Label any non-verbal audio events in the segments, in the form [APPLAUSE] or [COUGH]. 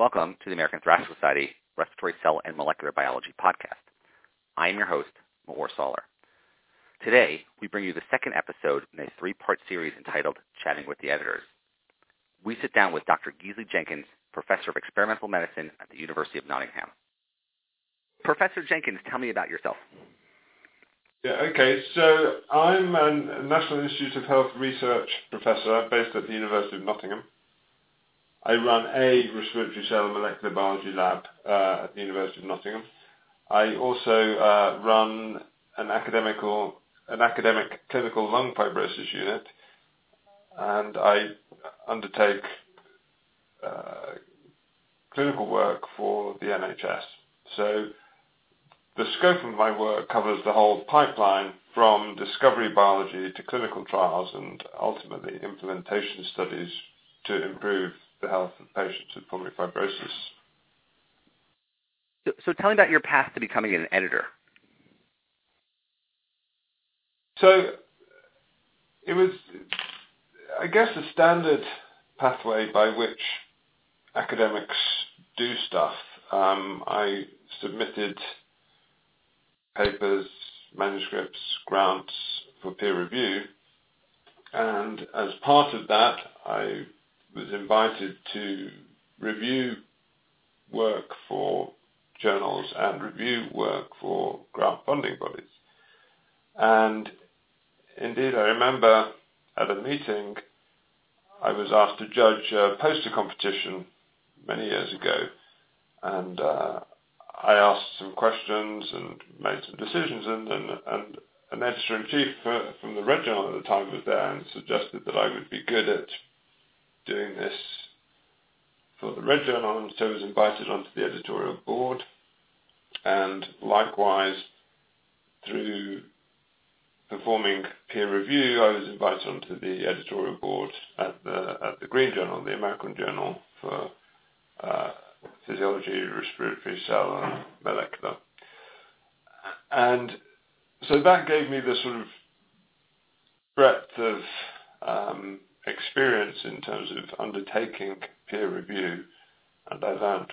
Welcome to the American Thoracic Society Respiratory Cell and Molecular Biology podcast. I am your host, Maor Sauler. Today, we bring you the second episode in a three-part series entitled Chatting with the Editors. We sit down with Dr. Gisli Jenkins, Professor of Experimental Medicine at the University of Nottingham. Professor Jenkins, tell me about yourself. Yeah, okay. So I'm a National Institute of Health research professor based at the University of Nottingham. I run a respiratory cell molecular biology lab uh, at the University of Nottingham. I also uh, run an academic clinical lung fibrosis unit, and I undertake uh, clinical work for the NHS. So the scope of my work covers the whole pipeline from discovery biology to clinical trials and ultimately implementation studies to improve the health of patients with pulmonary fibrosis. So, so tell me about your path to becoming an editor. So it was, I guess, a standard pathway by which academics do stuff. Um, I submitted papers, manuscripts, grants for peer review, and as part of that, I was invited to review work for journals and review work for grant funding bodies. And indeed, I remember at a meeting, I was asked to judge a poster competition many years ago, and uh, I asked some questions and made some decisions, and, and, and an editor-in-chief uh, from the Red Journal at the time was there and suggested that I would be good at doing this for the Red Journal, and so I was invited onto the editorial board. And likewise, through performing peer review, I was invited onto the editorial board at the at the Green Journal, the American Journal for uh, Physiology, Respiratory Cell, and Molecular. And so that gave me the sort of breadth of um, experience in terms of undertaking peer review, and I learned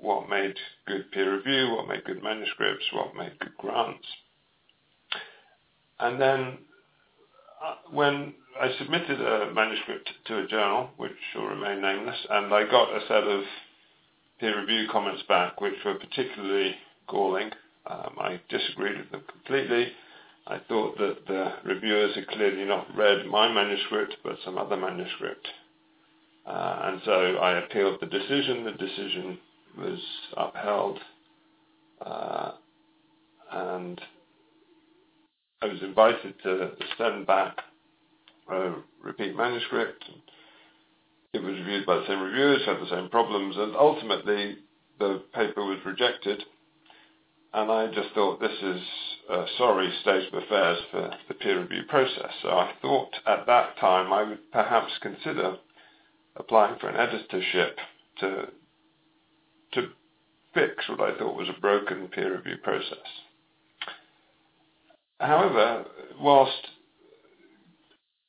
what made good peer review, what made good manuscripts, what made good grants. And then uh, when I submitted a manuscript to a journal, which will remain nameless, and I got a set of peer review comments back, which were particularly galling. Um, I disagreed with them completely. I thought that the reviewers had clearly not read my manuscript, but some other manuscript. Uh, and so I appealed the decision. The decision was upheld. Uh, and I was invited to send back a repeat manuscript. It was reviewed by the same reviewers, had the same problems, and ultimately the paper was rejected and I just thought this is a sorry state of affairs for the peer review process. So I thought at that time I would perhaps consider applying for an editorship to to fix what I thought was a broken peer review process. However, whilst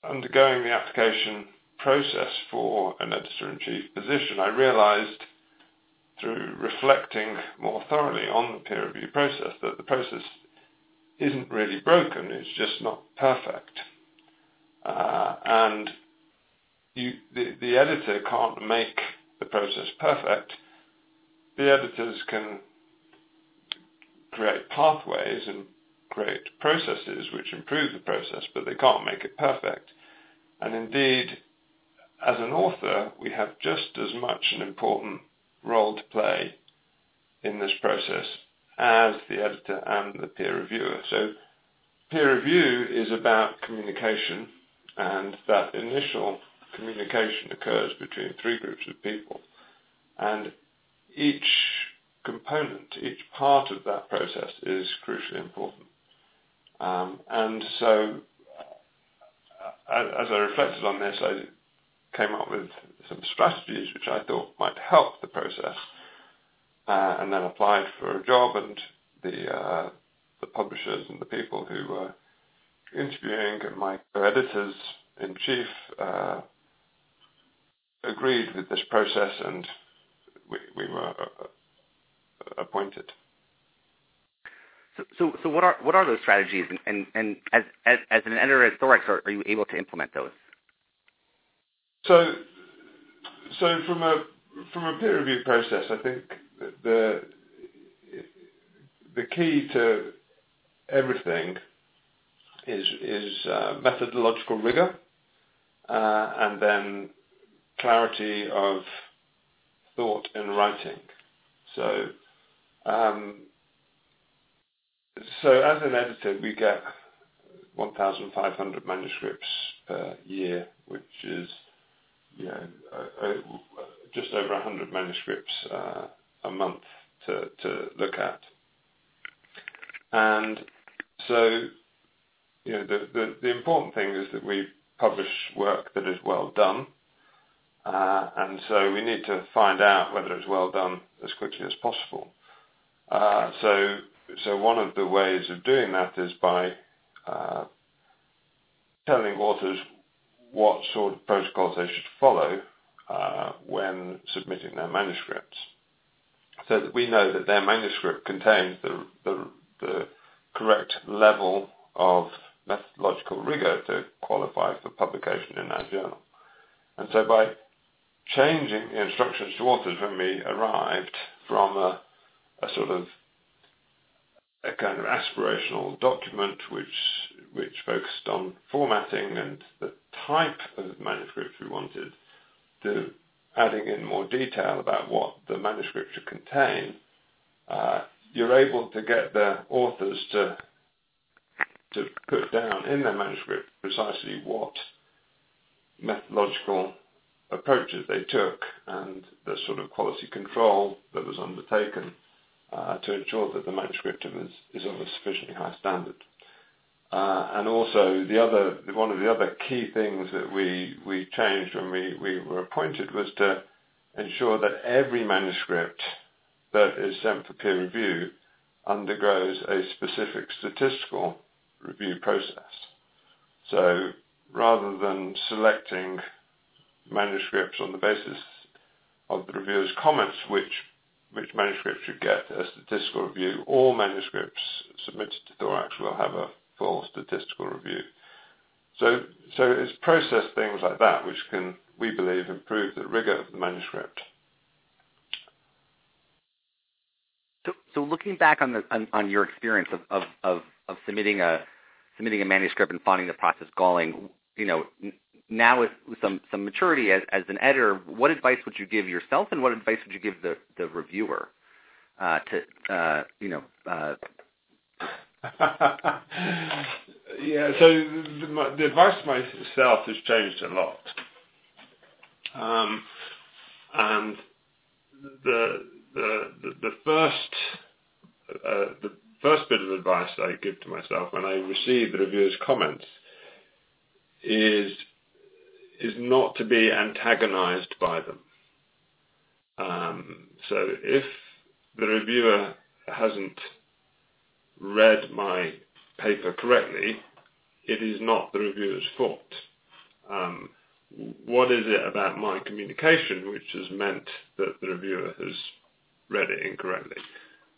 undergoing the application process for an editor-in-chief position, I realized through reflecting more thoroughly on the peer review process that the process isn't really broken, it's just not perfect. Uh, and you, the, the editor can't make the process perfect. The editors can create pathways and create processes which improve the process, but they can't make it perfect. And indeed, as an author, we have just as much an important role to play in this process as the editor and the peer reviewer. So peer review is about communication and that initial communication occurs between three groups of people and each component, each part of that process is crucially important. Um, and so uh, as I reflected on this, I came up with some strategies which I thought might help the process, uh, and then applied for a job. And the uh, the publishers and the people who were interviewing and my editors in chief uh, agreed with this process and we, we were appointed. So, so, so what are what are those strategies, and and, and as, as as an editor at Thorax, are, are you able to implement those? So, so from a from a peer review process, I think the the key to everything is is uh, methodological rigor, uh, and then clarity of thought in writing. So, um, so as an editor, we get 1,500 manuscripts per year, which is uh, uh, just over 100 manuscripts uh, a month to, to look at. And so, you know, the, the, the important thing is that we publish work that is well done. Uh, and so we need to find out whether it's well done as quickly as possible. Uh, so, so one of the ways of doing that is by uh, telling authors what sort of protocols they should follow uh, when submitting their manuscripts, so that we know that their manuscript contains the, the, the correct level of methodological rigor to qualify for publication in our journal. And so by changing the instructions to authors when we arrived from a, a sort of a kind of aspirational document which which focused on formatting and the type of manuscript we wanted to adding in more detail about what the manuscript should contain, uh, you're able to get the authors to to put down in their manuscript precisely what methodological approaches they took and the sort of quality control that was undertaken to ensure that the manuscript is, of a sufficiently high standard. Uh, and also the other, one of the other key things that we, we changed when we, we were appointed was to ensure that every manuscript that is sent for peer review undergoes a specific statistical review process. So rather than selecting manuscripts on the basis of the reviewer's comments, which which manuscript should get a statistical review, all manuscripts submitted to Thorax will have a full statistical review. So, so it's process things like that which can, we believe, improve the rigor of the manuscript. So, so looking back on, the, on, on your experience of, of, of, of, submitting a submitting a manuscript and finding the process galling, you know, now with some some maturity as, as an editor, what advice would you give yourself, and what advice would you give the the reviewer uh, to uh, you know uh, [LAUGHS] yeah, so the, the, advice myself has changed a lot. Um, and the, the, the first, uh, the first bit of advice I give to myself when I receive the reviewer's comments is, is not to be antagonized by them. Um, so if the reviewer hasn't read my paper correctly, it is not the reviewer's fault. Um, what is it about my communication which has meant that the reviewer has read it incorrectly?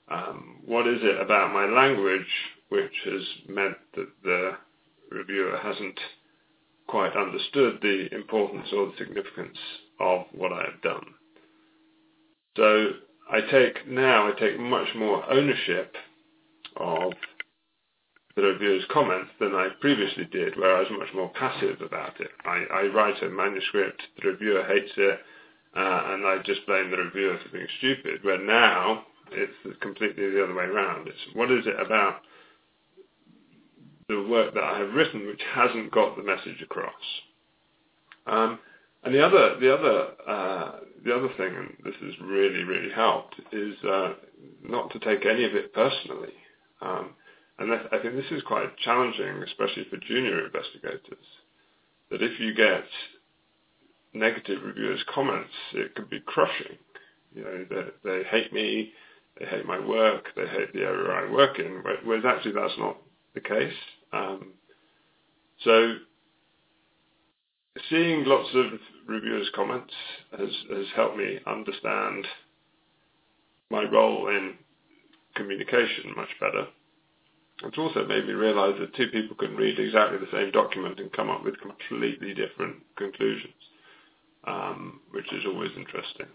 Um, what is it about my language which has meant that the reviewer hasn't quite understood the importance or the significance of what I have done? So I take now I take much more ownership of the reviewer's comments than I previously did, where I was much more passive about it. I, I write a manuscript, the reviewer hates it, uh, and I just blame the reviewer for being stupid. Where now it's completely the other way around. It's what is it about the work that I have written which hasn't got the message across? Um, and the other, the other, uh, the other thing, and this has really, really helped, is uh, not to take any of it personally. Um, and I think this is quite challenging, especially for junior investigators, that if you get negative reviewers' comments, it can be crushing. You know, they, they hate me, they hate my work, they hate the area I work in, whereas actually that's not the case. Um, so seeing lots of reviewers' comments has, has helped me understand my role in communication much better. It's also made me realize that two people can read exactly the same document and come up with completely different conclusions, um, which is always interesting.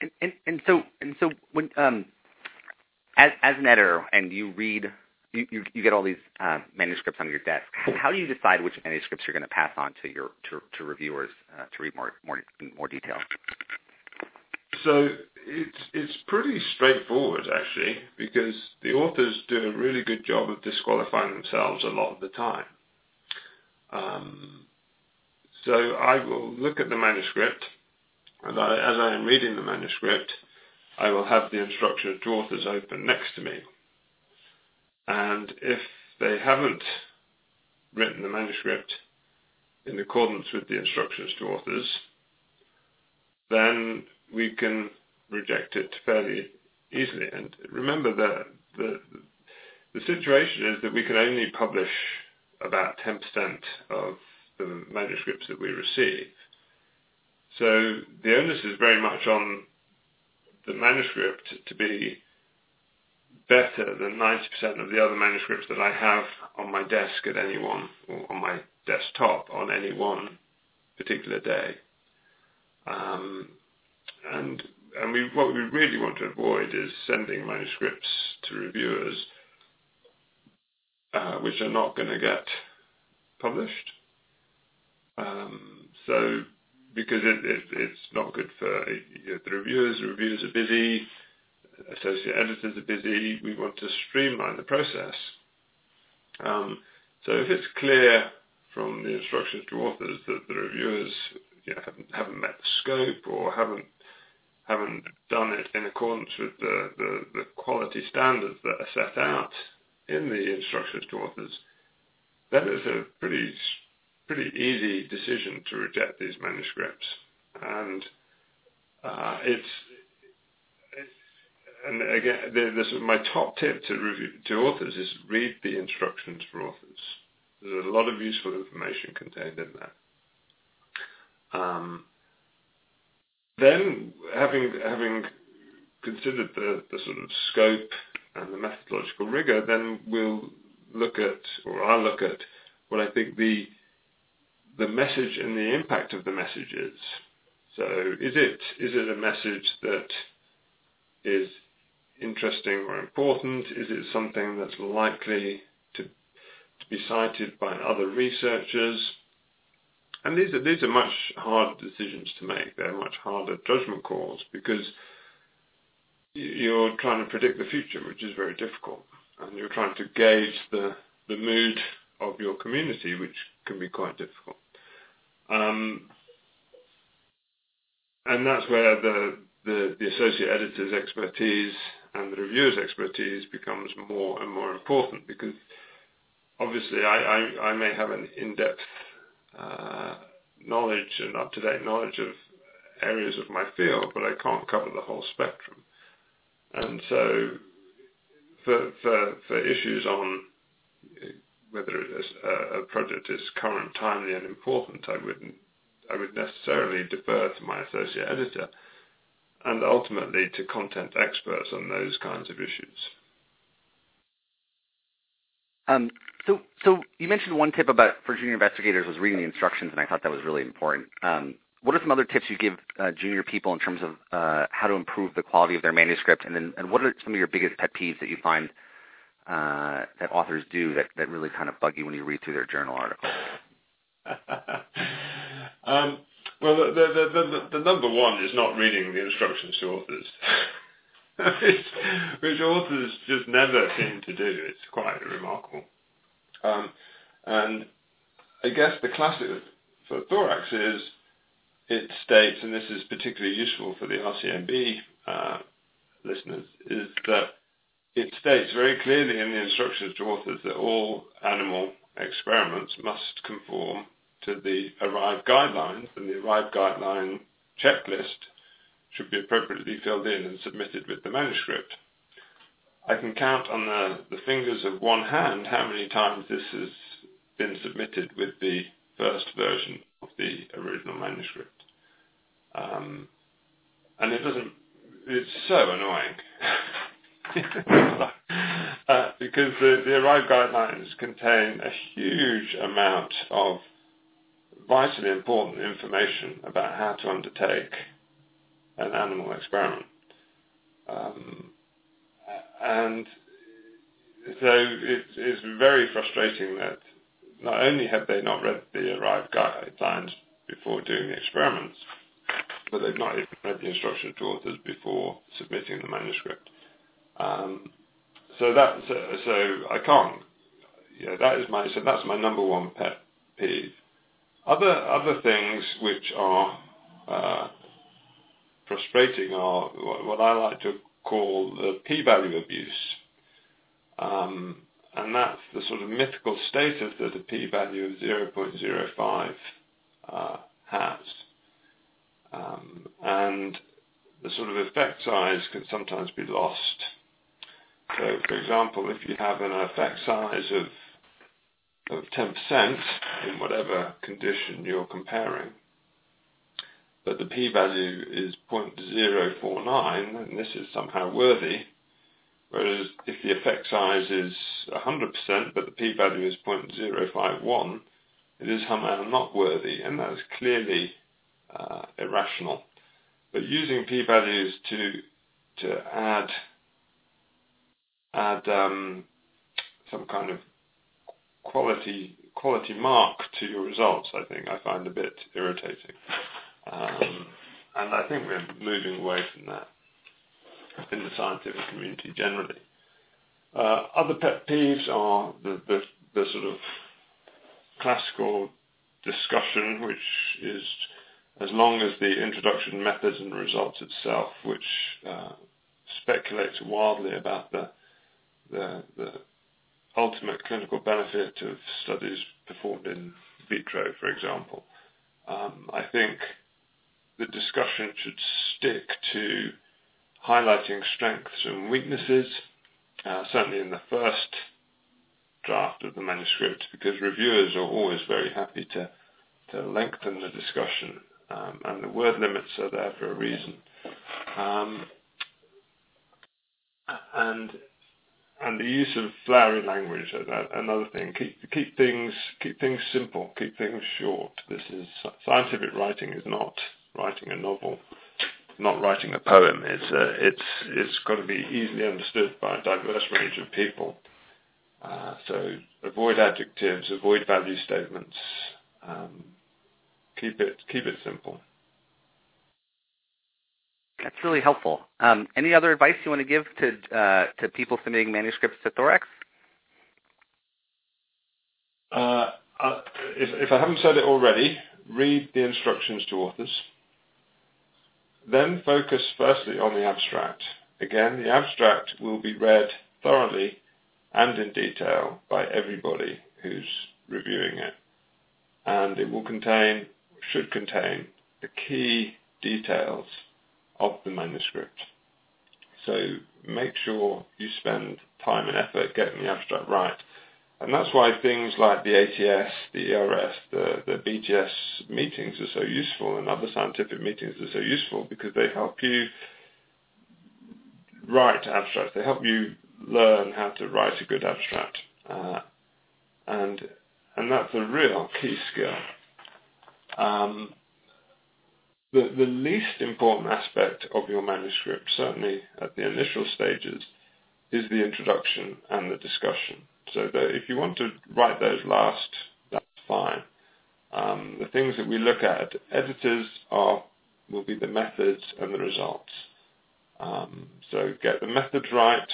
And, and, and so and so when um, as as an editor and you read you, you, you get all these uh, manuscripts on your desk. How do you decide which manuscripts you're going to pass on to your to, to reviewers uh, to read more more more detail? So it's it's pretty straightforward actually, because the authors do a really good job of disqualifying themselves a lot of the time. Um, so I will look at the manuscript, and I, as I am reading the manuscript, I will have the instructions to authors open next to me. And if they haven't written the manuscript in accordance with the instructions to authors, then we can reject it fairly easily. And remember that the, the situation is that we can only publish about 10% of the manuscripts that we receive. So the onus is very much on the manuscript to be better than 90% of the other manuscripts that I have on my desk at any one, or on my desktop on any one particular day. Um, and and we, what we really want to avoid is sending manuscripts to reviewers uh, which are not going to get published. Um, so because it, it, it's not good for you know, the reviewers. The reviewers are busy associate editors are busy. We want to streamline the process. Um, so if it's clear from the instructions to authors that the reviewers you know, haven't, haven't met the scope or haven't haven't done it in accordance with the, the, the quality standards that are set out in the instructions to authors, then it's a pretty pretty easy decision to reject these manuscripts. And uh, it's and again, this is my top tip to review, to authors is read the instructions for authors. There's a lot of useful information contained in that. Um, then, having having considered the, the sort of scope and the methodological rigor, then we'll look at, or I'll look at, what I think the the message and the impact of the message is. So, is it is it a message that is interesting or important? Is it something that's likely to, to be cited by other researchers? And these are, these are much harder decisions to make. They're much harder judgment calls because you're trying to predict the future, which is very difficult. And you're trying to gauge the, the mood of your community, which can be quite difficult. Um, and that's where the, the, the associate editor's expertise and the reviewer's expertise becomes more and more important because obviously I, I, I may have an in-depth uh, knowledge and up-to-date knowledge of areas of my field, but I can't cover the whole spectrum. And so for, for, for issues on whether a, a project is current, timely, and important, I wouldn't, I would necessarily defer to my associate editor and ultimately to content experts on those kinds of issues. Um, so, so you mentioned one tip about for junior investigators was reading the instructions, and I thought that was really important. Um, what are some other tips you give uh, junior people in terms of uh, how to improve the quality of their manuscript, and then and what are some of your biggest pet peeves that you find uh, that authors do that, that really kind of bug you when you read through their journal articles? [LAUGHS] um, well, the, the, the, the, number one is not reading the instructions to authors, [LAUGHS] which, authors just never seem to do. It's quite remarkable. Um, and I guess the classic for thorax is it states, and this is particularly useful for the RCMB uh, listeners, is that it states very clearly in the instructions to authors that all animal experiments must conform to the ARRIVE guidelines, and the ARRIVE guideline checklist should be appropriately filled in and submitted with the manuscript. I can count on the, the fingers of one hand how many times this has been submitted with the first version of the original manuscript. Um, and it doesn't. It's so annoying. [LAUGHS] uh, because the, the ARRIVE guidelines contain a huge amount of vitally important information about how to undertake an animal experiment. Um, and so it's very frustrating that not only have they not read the ARRIVE guidelines before doing the experiments, but they've not even read the instructions to authors before submitting the manuscript. Um, so that so, so I can't. Yeah, that is my so that's my number one pet peeve. Other other things which are uh, frustrating are what I like to call the p-value abuse. Um, and that's the sort of mythical status that a p-value of 0.05 uh, has. Um, and the sort of effect size can sometimes be lost. So, for example, if you have an effect size of of 10% in whatever condition you're comparing, but the p-value is 0.049, and this is somehow worthy, Whereas if the effect size is 100%, but the p-value is 0.051, it is somehow not worthy, and that is clearly uh, irrational. But using p-values to to add add um, some kind of quality quality mark to your results, I think I find a bit irritating, um, and I think we're moving away from that in the scientific community generally. Uh, other pet peeves are the, the, the sort of classical discussion, which is as long as the introduction, methods, and results itself, which uh, speculates wildly about the, the, the ultimate clinical benefit of studies performed in vitro, for example. Um, I think the discussion should stick to highlighting strengths and weaknesses, uh, certainly in the first draft of the manuscript, because reviewers are always very happy to, to lengthen the discussion, um, and the word limits are there for a reason. Um, and and the use of flowery language, another thing. Keep keep things keep things simple, keep things short. This is scientific writing is not writing a novel not writing a poem. It's uh, it's it's got to be easily understood by a diverse range of people. Uh, so avoid adjectives, avoid value statements. Um, keep it keep it simple. That's really helpful. Um, any other advice you want to give to uh, to people submitting manuscripts to Thorax? Uh, if, if I haven't said it already, read the instructions to authors. Then focus firstly on the abstract. Again, the abstract will be read thoroughly and in detail by everybody who's reviewing it. And it will contain, should contain, the key details of the manuscript. So make sure you spend time and effort getting the abstract right. And that's why things like the ATS, the ERS, the, the BTS meetings are so useful and other scientific meetings are so useful because they help you write abstracts. They help you learn how to write a good abstract. Uh, and, and that's a real key skill. Um, the, the least important aspect of your manuscript, certainly at the initial stages, is the introduction and the discussion. So if you want to write those last, that's fine. Um, the things that we look at editors are will be the methods and the results. Um, so get the methods right.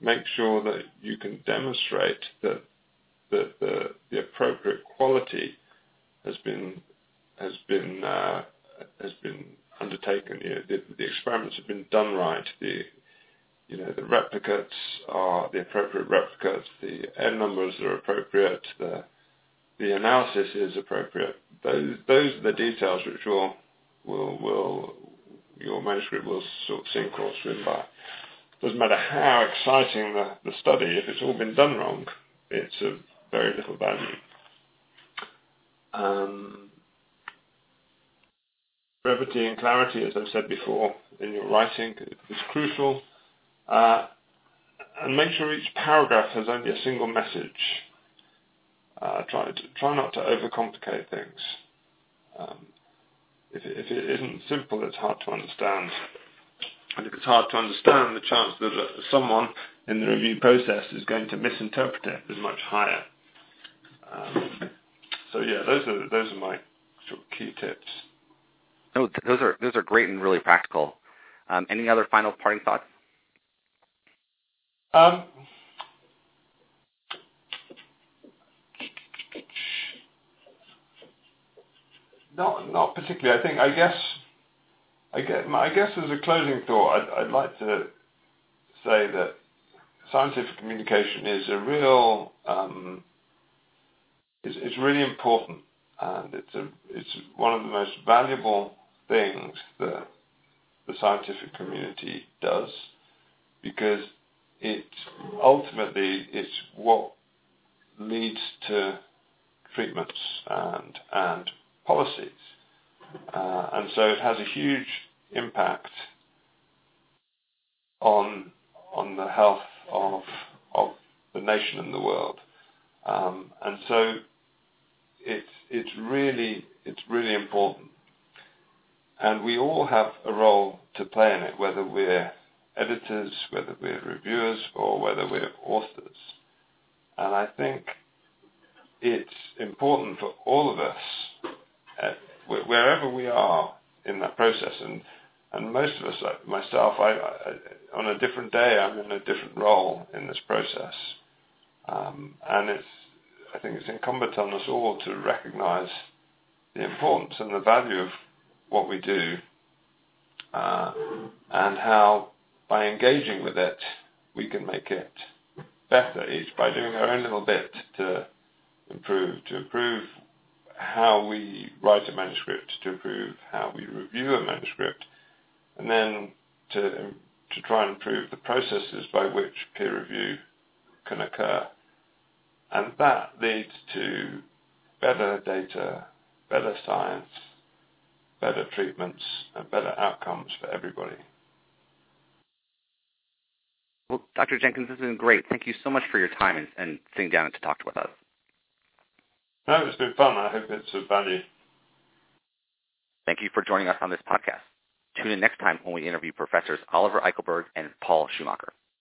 Make sure that you can demonstrate that the, the, the appropriate quality has been has been uh, has been undertaken. You know, the, the, experiments have been done right. The you know, the replicates are the appropriate replicates, the n numbers are appropriate, the the analysis is appropriate. Those those are the details which will will will your manuscript will sort of sink or swim by. Doesn't matter how exciting the, the study, if it's all been done wrong, it's of very little value. Um, brevity and clarity, as I've said before, in your writing is crucial. Uh, and make sure each paragraph has only a single message. Uh, try, to, try not to overcomplicate things. Um, if, it, if it isn't simple, it's hard to understand. And if it's hard to understand, the chance that someone in the review process is going to misinterpret it is much higher. Um, so yeah, those are those are my sort of key tips. No, those are those are great and really practical. Um, any other final parting thoughts? Um, not not particularly. I think I guess I guess, I guess as a closing thought, I'd, I'd like to say that scientific communication is a real um, is, is really important, and it's a it's one of the most valuable things that the scientific community does because it ultimately it's what leads to treatments and and policies, uh, and so it has a huge impact on on the health of of the nation and the world, um, and so it's it's really it's really important, and we all have a role to play in it, whether we're editors, whether we're reviewers, or whether we're authors. And I think it's important for all of us, uh, wherever we are in that process. And, and most of us, like myself, I, I, on a different day, I'm in a different role in this process. Um, and it's, I think it's incumbent on us all to recognize the importance and the value of what we do uh, and how by engaging with it, we can make it better each by doing our own little bit to improve, to improve how we write a manuscript, to improve how we review a manuscript, and then to to try and improve the processes by which peer review can occur. And that leads to better data, better science, better treatments, and better outcomes for everybody. Well, Dr. Jenkins, this has been great. Thank you so much for your time and, and sitting down to talk with us. No, it's been fun. I hope it's of value. Thank you for joining us on this podcast. Tune in next time when we interview Professors Oliver Eickelberg and Paul Schumacker.